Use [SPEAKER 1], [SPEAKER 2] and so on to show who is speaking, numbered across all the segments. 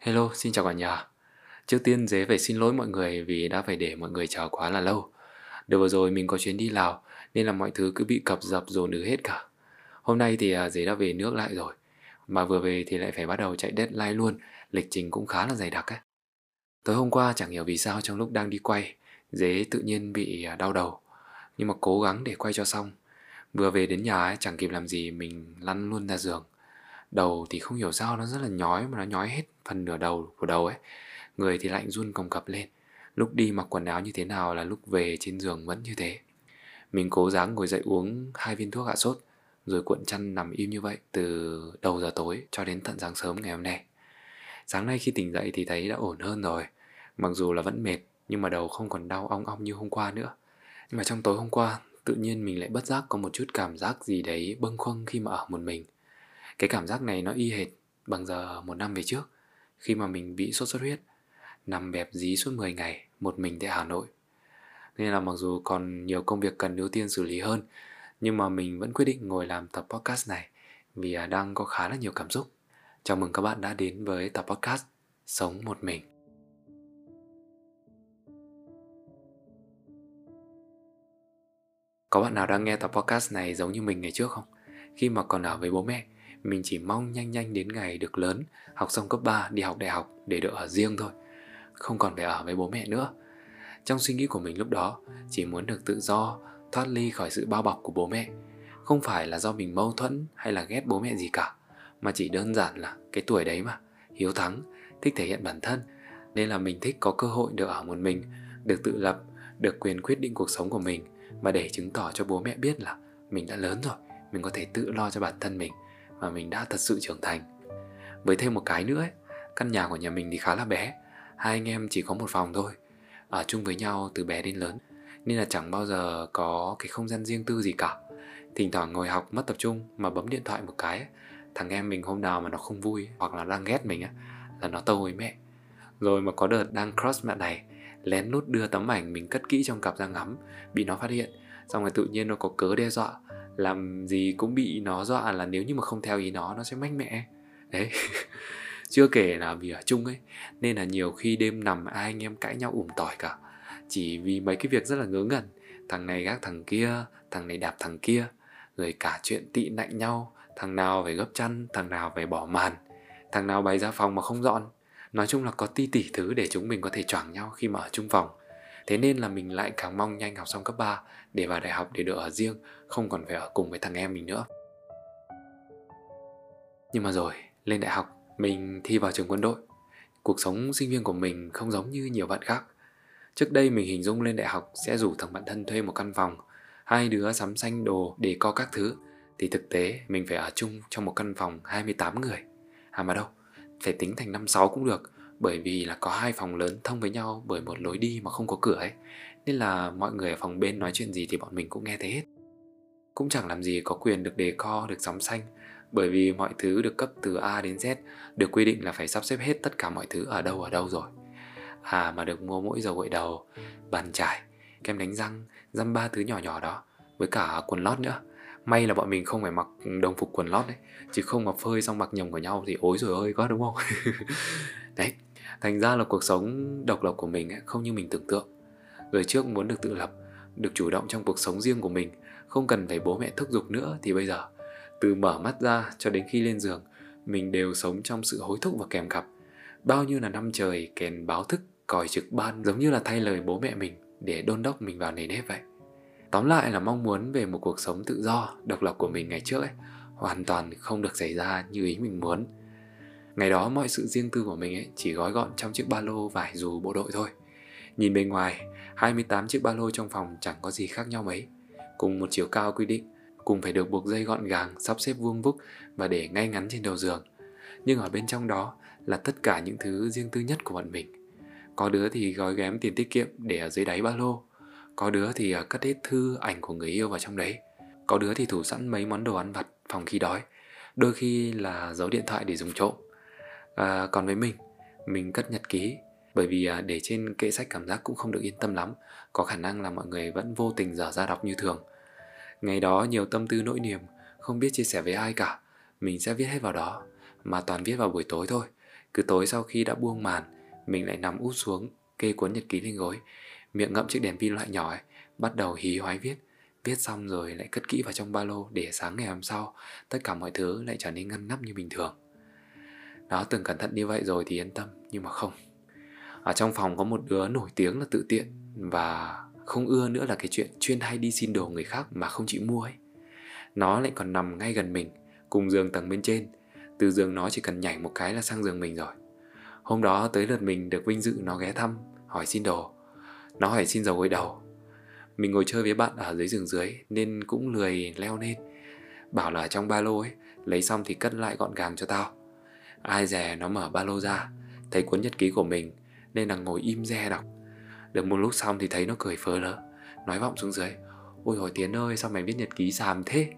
[SPEAKER 1] Hello, xin chào cả nhà. Trước tiên Dế phải xin lỗi mọi người vì đã phải để mọi người chờ quá là lâu. Đợt vừa rồi mình có chuyến đi Lào nên là mọi thứ cứ bị cập dập dồn ứ hết cả. Hôm nay thì à, Dế đã về nước lại rồi. Mà vừa về thì lại phải bắt đầu chạy deadline luôn, lịch trình cũng khá là dày đặc ấy. Tối hôm qua chẳng hiểu vì sao trong lúc đang đi quay, Dế tự nhiên bị à, đau đầu. Nhưng mà cố gắng để quay cho xong. Vừa về đến nhà ấy, chẳng kịp làm gì mình lăn luôn ra giường. Đầu thì không hiểu sao nó rất là nhói mà nó nhói hết phần nửa đầu của đầu ấy. Người thì lạnh run cầm cập lên. Lúc đi mặc quần áo như thế nào là lúc về trên giường vẫn như thế. Mình cố gắng ngồi dậy uống hai viên thuốc hạ sốt, rồi cuộn chăn nằm im như vậy từ đầu giờ tối cho đến tận sáng sớm ngày hôm nay. Sáng nay khi tỉnh dậy thì thấy đã ổn hơn rồi. Mặc dù là vẫn mệt, nhưng mà đầu không còn đau ong ong như hôm qua nữa. Nhưng mà trong tối hôm qua, tự nhiên mình lại bất giác có một chút cảm giác gì đấy bâng khuâng khi mà ở một mình. Cái cảm giác này nó y hệt bằng giờ một năm về trước khi mà mình bị sốt xuất huyết, nằm bẹp dí suốt 10 ngày một mình tại Hà Nội. Nên là mặc dù còn nhiều công việc cần ưu tiên xử lý hơn, nhưng mà mình vẫn quyết định ngồi làm tập podcast này vì à, đang có khá là nhiều cảm xúc. Chào mừng các bạn đã đến với tập podcast Sống một mình. Có bạn nào đang nghe tập podcast này giống như mình ngày trước không? Khi mà còn ở với bố mẹ, mình chỉ mong nhanh nhanh đến ngày được lớn, học xong cấp 3, đi học đại học để được ở riêng thôi. Không còn phải ở với bố mẹ nữa. Trong suy nghĩ của mình lúc đó, chỉ muốn được tự do, thoát ly khỏi sự bao bọc của bố mẹ. Không phải là do mình mâu thuẫn hay là ghét bố mẹ gì cả, mà chỉ đơn giản là cái tuổi đấy mà, hiếu thắng, thích thể hiện bản thân. Nên là mình thích có cơ hội được ở một mình, được tự lập, được quyền quyết định cuộc sống của mình và để chứng tỏ cho bố mẹ biết là mình đã lớn rồi, mình có thể tự lo cho bản thân mình và mình đã thật sự trưởng thành. Với thêm một cái nữa ấy, căn nhà của nhà mình thì khá là bé, hai anh em chỉ có một phòng thôi, ở chung với nhau từ bé đến lớn, nên là chẳng bao giờ có cái không gian riêng tư gì cả. Thỉnh thoảng ngồi học mất tập trung mà bấm điện thoại một cái, ấy, thằng em mình hôm nào mà nó không vui hoặc là đang ghét mình á, là nó tâu với mẹ. Rồi mà có đợt đang cross mẹ này, lén nút đưa tấm ảnh mình cất kỹ trong cặp ra ngắm, bị nó phát hiện, xong rồi tự nhiên nó có cớ đe dọa làm gì cũng bị nó dọa là nếu như mà không theo ý nó nó sẽ mách mẹ. Đấy. Chưa kể là vì ở chung ấy, nên là nhiều khi đêm nằm ai anh em cãi nhau ủm tỏi cả. Chỉ vì mấy cái việc rất là ngớ ngẩn. Thằng này gác thằng kia, thằng này đạp thằng kia, rồi cả chuyện tị nạnh nhau. Thằng nào phải gấp chăn, thằng nào phải bỏ màn, thằng nào bày ra phòng mà không dọn. Nói chung là có ti tỉ thứ để chúng mình có thể choảng nhau khi mà ở chung phòng. Thế nên là mình lại càng mong nhanh học xong cấp 3 để vào đại học để được ở riêng, không còn phải ở cùng với thằng em mình nữa. Nhưng mà rồi, lên đại học, mình thi vào trường quân đội. Cuộc sống sinh viên của mình không giống như nhiều bạn khác. Trước đây mình hình dung lên đại học sẽ rủ thằng bạn thân thuê một căn phòng, hai đứa sắm xanh đồ để co các thứ. Thì thực tế mình phải ở chung trong một căn phòng 28 người. À mà đâu, phải tính thành năm sáu cũng được bởi vì là có hai phòng lớn thông với nhau bởi một lối đi mà không có cửa ấy. Nên là mọi người ở phòng bên nói chuyện gì thì bọn mình cũng nghe thấy hết. Cũng chẳng làm gì có quyền được đề co, được sóng xanh. Bởi vì mọi thứ được cấp từ A đến Z, được quy định là phải sắp xếp hết tất cả mọi thứ ở đâu ở đâu rồi. À mà được mua mỗi dầu gội đầu, bàn chải, kem đánh răng, dăm ba thứ nhỏ nhỏ đó, với cả quần lót nữa. May là bọn mình không phải mặc đồng phục quần lót đấy, chứ không mà phơi xong mặc nhầm của nhau thì ối rồi ơi có đúng không? Đấy thành ra là cuộc sống độc lập của mình ấy, không như mình tưởng tượng. Người trước muốn được tự lập được chủ động trong cuộc sống riêng của mình không cần phải bố mẹ thúc giục nữa thì bây giờ từ mở mắt ra cho đến khi lên giường mình đều sống trong sự hối thúc và kèm cặp. Bao nhiêu là năm trời kèn báo thức còi trực ban giống như là thay lời bố mẹ mình để đôn đốc mình vào nề nếp vậy. Tóm lại là mong muốn về một cuộc sống tự do độc lập của mình ngày trước ấy hoàn toàn không được xảy ra như ý mình muốn. Ngày đó mọi sự riêng tư của mình ấy chỉ gói gọn trong chiếc ba lô vải dù bộ đội thôi. Nhìn bên ngoài, 28 chiếc ba lô trong phòng chẳng có gì khác nhau mấy. Cùng một chiều cao quy định, cùng phải được buộc dây gọn gàng, sắp xếp vuông vức và để ngay ngắn trên đầu giường. Nhưng ở bên trong đó là tất cả những thứ riêng tư nhất của bọn mình. Có đứa thì gói ghém tiền tiết kiệm để ở dưới đáy ba lô. Có đứa thì à, cất hết thư ảnh của người yêu vào trong đấy. Có đứa thì thủ sẵn mấy món đồ ăn vặt phòng khi đói. Đôi khi là giấu điện thoại để dùng trộm à, còn với mình mình cất nhật ký. Bởi vì à, để trên kệ sách cảm giác cũng không được yên tâm lắm. Có khả năng là mọi người vẫn vô tình dở ra đọc như thường. Ngày đó nhiều tâm tư nỗi niềm không biết chia sẻ với ai cả. Mình sẽ viết hết vào đó mà toàn viết vào buổi tối thôi. Cứ tối sau khi đã buông màn, mình lại nằm úp xuống, kê cuốn nhật ký lên gối, miệng ngậm chiếc đèn pin loại nhỏ ấy, bắt đầu hí hoái viết. Viết xong rồi lại cất kỹ vào trong ba lô để sáng ngày hôm sau, tất cả mọi thứ lại trở nên ngăn nắp như bình thường. Nó từng cẩn thận như vậy rồi thì yên tâm, nhưng mà không. Ở trong phòng có một đứa nổi tiếng là tự tiện và không ưa nữa là cái chuyện chuyên hay đi xin đồ người khác mà không chịu mua ấy. Nó lại còn nằm ngay gần mình, cùng giường tầng bên trên. Từ giường nó chỉ cần nhảy một cái là sang giường mình rồi. Hôm đó tới lượt mình được vinh dự nó ghé thăm, hỏi xin đồ. Nó hỏi xin dầu gội đầu. Mình ngồi chơi với bạn ở dưới giường dưới nên cũng lười leo lên. Bảo là trong ba lô ấy, lấy xong thì cất lại gọn gàng cho tao. Ai dè nó mở ba lô ra, thấy cuốn nhật ký của mình nên là ngồi im re đọc. Được một lúc xong thì thấy nó cười phớ lỡ, nói vọng xuống dưới. Ôi hồi Tiến ơi sao mày viết nhật ký xàm thế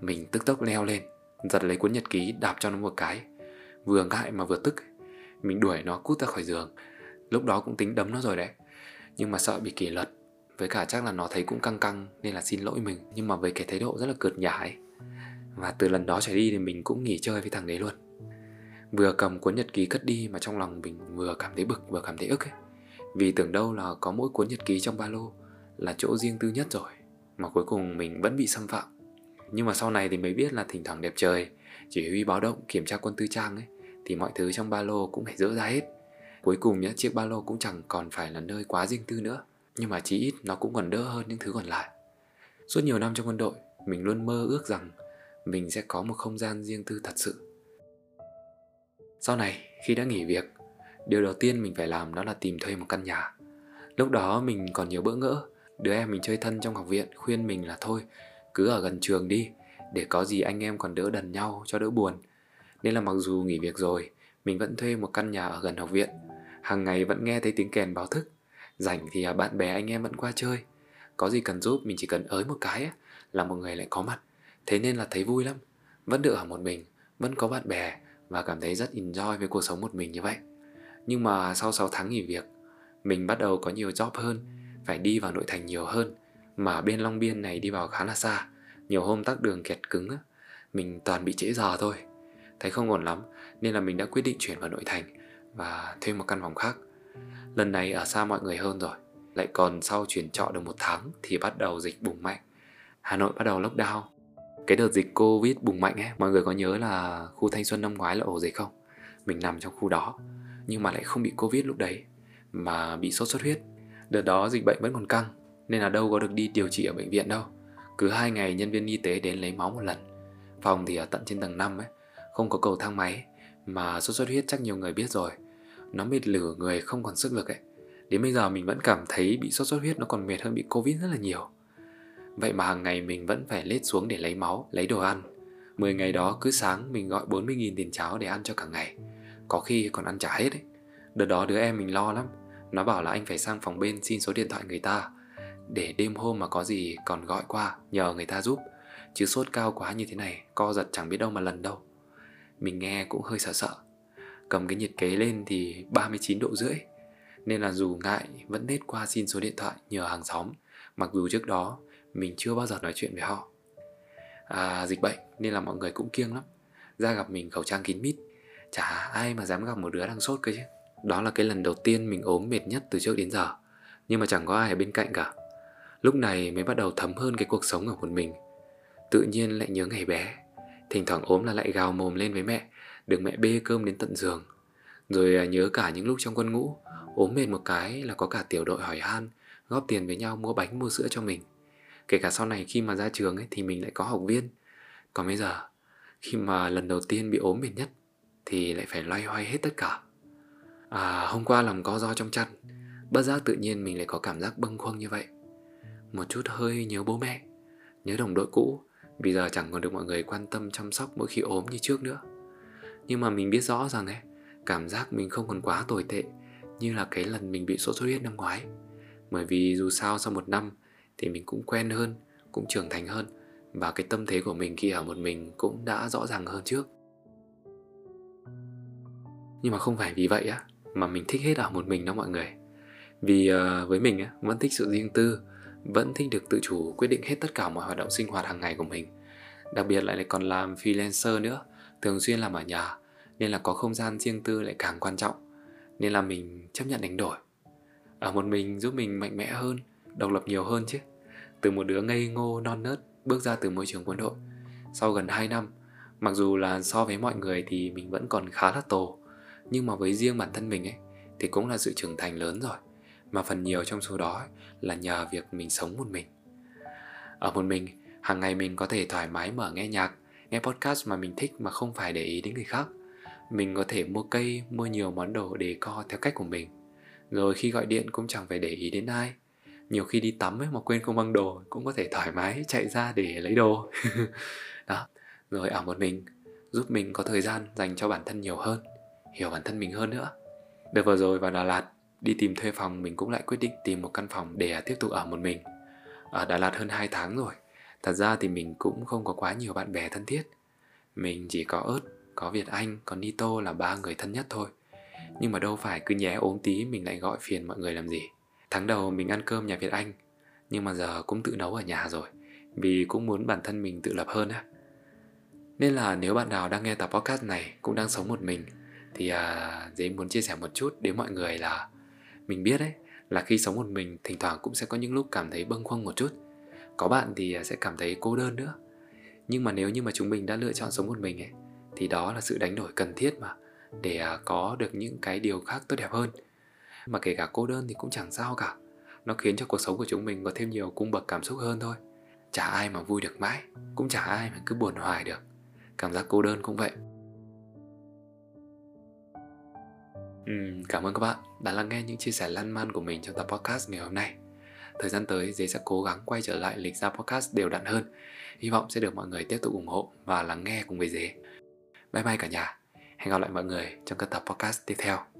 [SPEAKER 1] Mình tức tốc leo lên Giật lấy cuốn nhật ký đạp cho nó một cái Vừa ngại mà vừa tức Mình đuổi nó cút ra khỏi giường Lúc đó cũng tính đấm nó rồi đấy Nhưng mà sợ bị kỷ luật Với cả chắc là nó thấy cũng căng căng Nên là xin lỗi mình Nhưng mà với cái thái độ rất là cợt nhả ấy Và từ lần đó trở đi thì mình cũng nghỉ chơi với thằng đấy luôn Vừa cầm cuốn nhật ký cất đi Mà trong lòng mình vừa cảm thấy bực, vừa cảm thấy ức ấy. Vì tưởng đâu là có mỗi cuốn nhật ký trong ba lô là chỗ riêng tư nhất rồi, mà cuối cùng mình vẫn bị xâm phạm. Nhưng mà sau này thì mới biết là thỉnh thoảng đẹp trời, chỉ huy báo động, kiểm tra quân tư trang ấy, thì mọi thứ trong ba lô cũng phải dỡ ra hết. Cuối cùng nhé chiếc ba lô cũng chẳng còn phải là nơi quá riêng tư nữa, nhưng mà chí ít nó cũng còn đỡ hơn những thứ còn lại. Suốt nhiều năm trong quân đội, mình luôn mơ ước rằng mình sẽ có một không gian riêng tư thật sự sau này, khi đã nghỉ việc, điều đầu tiên mình phải làm đó là tìm thuê một căn nhà. Lúc đó mình còn nhiều bỡ ngỡ. Đứa em mình chơi thân trong học viện khuyên mình là thôi, Cứ ở gần trường đi, Để có gì anh em còn đỡ đần nhau cho đỡ buồn. Nên là mặc dù nghỉ việc rồi, Mình vẫn thuê một căn nhà ở gần học viện. Hàng ngày vẫn nghe thấy tiếng kèn báo thức. Rảnh thì à, bạn bè anh em vẫn qua chơi. Có gì cần giúp mình chỉ cần ới một cái Là một người lại có mặt. Thế nên là thấy vui lắm. Vẫn được ở một mình, Vẫn có bạn bè và cảm thấy rất enjoy với cuộc sống một mình như vậy. Nhưng mà sau 6 tháng nghỉ việc, Mình bắt đầu có nhiều job hơn, phải đi vào nội thành nhiều hơn, mà bên Long Biên này đi vào khá là xa, nhiều hôm tắc đường kẹt cứng á, mình toàn bị trễ giờ thôi. Thấy không ổn lắm, nên là mình đã quyết định chuyển vào nội thành và thuê một căn phòng khác. Lần này ở xa mọi người hơn rồi, lại còn sau chuyển trọ được một tháng thì bắt đầu dịch bùng mạnh. Hà Nội bắt đầu lockdown cái đợt dịch Covid bùng mạnh ấy, mọi người có nhớ là khu Thanh Xuân năm ngoái là ổ dịch không? Mình nằm trong khu đó, nhưng mà lại không bị Covid lúc đấy, mà bị sốt xuất huyết. Đợt đó dịch bệnh vẫn còn căng, Nên là đâu có được đi điều trị ở bệnh viện đâu. Cứ hai ngày nhân viên y tế đến lấy máu một lần. Phòng thì ở tận trên tầng 5 ấy, Không có cầu thang máy, Mà sốt xuất huyết chắc nhiều người biết rồi. Nó mệt lử, người không còn sức lực ấy. Đến bây giờ mình vẫn cảm thấy bị sốt xuất huyết Nó còn mệt hơn bị Covid rất là nhiều. Vậy mà hàng ngày mình vẫn phải lết xuống để lấy máu, lấy đồ ăn. 10 ngày đó cứ sáng mình gọi 40.000 tiền cháo để ăn cho cả ngày. Có khi còn ăn trả hết ấy. Đợt đó đứa em mình lo lắm. Nó bảo là anh phải sang phòng bên xin số điện thoại người ta. Để đêm hôm mà có gì còn gọi qua nhờ người ta giúp. Chứ sốt cao quá như thế này Co giật chẳng biết đâu mà lần đâu. Mình nghe cũng hơi sợ sợ. Cầm cái nhiệt kế lên thì 39 độ rưỡi. Nên là dù ngại vẫn nết qua xin số điện thoại nhờ hàng xóm. Mặc dù trước đó mình chưa bao giờ nói chuyện với họ. À dịch bệnh nên là mọi người cũng kiêng lắm. Ra gặp mình khẩu trang kín mít. Chả ai mà dám gặp một đứa đang sốt cơ chứ. Đó là cái lần đầu tiên mình ốm mệt nhất từ trước đến giờ. Nhưng mà chẳng có ai ở bên cạnh cả. Lúc này mới bắt đầu thấm hơn cái cuộc sống ở một mình. Tự nhiên lại nhớ ngày bé. Thỉnh thoảng ốm là lại gào mồm lên với mẹ, Được mẹ bê cơm đến tận giường. Rồi à, nhớ cả những lúc trong quân ngũ, Ốm mệt một cái là có cả tiểu đội hỏi han, Góp tiền với nhau mua bánh mua sữa cho mình. Kể cả sau này khi mà ra trường ấy, thì mình lại có học viên. Còn bây giờ Khi mà lần đầu tiên bị ốm biển nhất Thì lại phải loay hoay hết tất cả. À hôm qua lòng co do trong chăn Bất giác tự nhiên mình lại có cảm giác bâng khuâng như vậy. Một chút hơi nhớ bố mẹ Nhớ đồng đội cũ Bây giờ chẳng còn được mọi người quan tâm chăm sóc mỗi khi ốm như trước nữa. Nhưng mà mình biết rõ rằng ấy Cảm giác mình không còn quá tồi tệ Như là cái lần mình bị sốt xuất huyết năm ngoái. Bởi vì dù sao sau một năm thì mình cũng quen hơn Cũng trưởng thành hơn. Và cái tâm thế của mình khi ở một mình Cũng đã rõ ràng hơn trước. Nhưng mà không phải vì vậy á mà mình thích hết ở một mình đó mọi người. Vì uh, với mình á, vẫn thích sự riêng tư vẫn thích được tự chủ quyết định hết tất cả mọi hoạt động sinh hoạt hàng ngày của mình. Đặc biệt lại còn làm freelancer nữa thường xuyên làm ở nhà nên là có không gian riêng tư lại càng quan trọng. Nên là mình chấp nhận đánh đổi. Ở một mình giúp mình mạnh mẽ hơn độc lập nhiều hơn chứ. Từ một đứa ngây ngô, non nớt, bước ra từ môi trường quân đội. Sau gần 2 năm, mặc dù là so với mọi người thì mình vẫn còn khá là tổ nhưng mà với riêng bản thân mình ấy, thì cũng là sự trưởng thành lớn rồi. Mà phần nhiều trong số đó là nhờ việc mình sống một mình. Ở một mình, hàng ngày mình có thể thoải mái mở nghe nhạc, nghe podcast mà mình thích mà không phải để ý đến người khác. Mình có thể mua cây, mua nhiều món đồ để co theo cách của mình. Rồi khi gọi điện cũng chẳng phải để ý đến ai nhiều khi đi tắm ấy mà quên không mang đồ, cũng có thể thoải mái chạy ra để lấy đồ. Đó, rồi ở một mình, giúp mình có thời gian dành cho bản thân nhiều hơn, hiểu bản thân mình hơn nữa. Đợt vừa rồi vào Đà Lạt, đi tìm thuê phòng mình cũng lại quyết định tìm một căn phòng để tiếp tục ở một mình. Ở Đà Lạt hơn 2 tháng rồi, thật ra thì mình cũng không có quá nhiều bạn bè thân thiết. Mình chỉ có ớt, có Việt Anh còn Nito là ba người thân nhất thôi. Nhưng mà đâu phải cứ nhé ốm tí mình lại gọi phiền mọi người làm gì tháng đầu mình ăn cơm nhà Việt Anh nhưng mà giờ cũng tự nấu ở nhà rồi vì cũng muốn bản thân mình tự lập hơn á. Nên là nếu bạn nào đang nghe tập podcast này cũng đang sống một mình thì à, dễ muốn chia sẻ một chút đến mọi người là mình biết đấy là khi sống một mình thỉnh thoảng cũng sẽ có những lúc cảm thấy bâng khuâng một chút. Có bạn thì à, sẽ cảm thấy cô đơn nữa. Nhưng mà nếu như mà chúng mình đã lựa chọn sống một mình ấy thì đó là sự đánh đổi cần thiết mà để à, có được những cái điều khác tốt đẹp hơn mà kể cả cô đơn thì cũng chẳng sao cả. Nó khiến cho cuộc sống của chúng mình có thêm nhiều cung bậc cảm xúc hơn thôi. Chả ai mà vui được mãi cũng chả ai mà cứ buồn hoài được. Cảm giác cô đơn cũng vậy. Uhm, cảm ơn các bạn đã lắng nghe những chia sẻ lan man của mình trong tập podcast ngày hôm nay. Thời gian tới dế sẽ cố gắng quay trở lại lịch ra podcast đều đặn hơn. Hy vọng sẽ được mọi người tiếp tục ủng hộ và lắng nghe cùng với dế bye bye cả nhà. Hẹn gặp lại mọi người trong các tập podcast tiếp theo.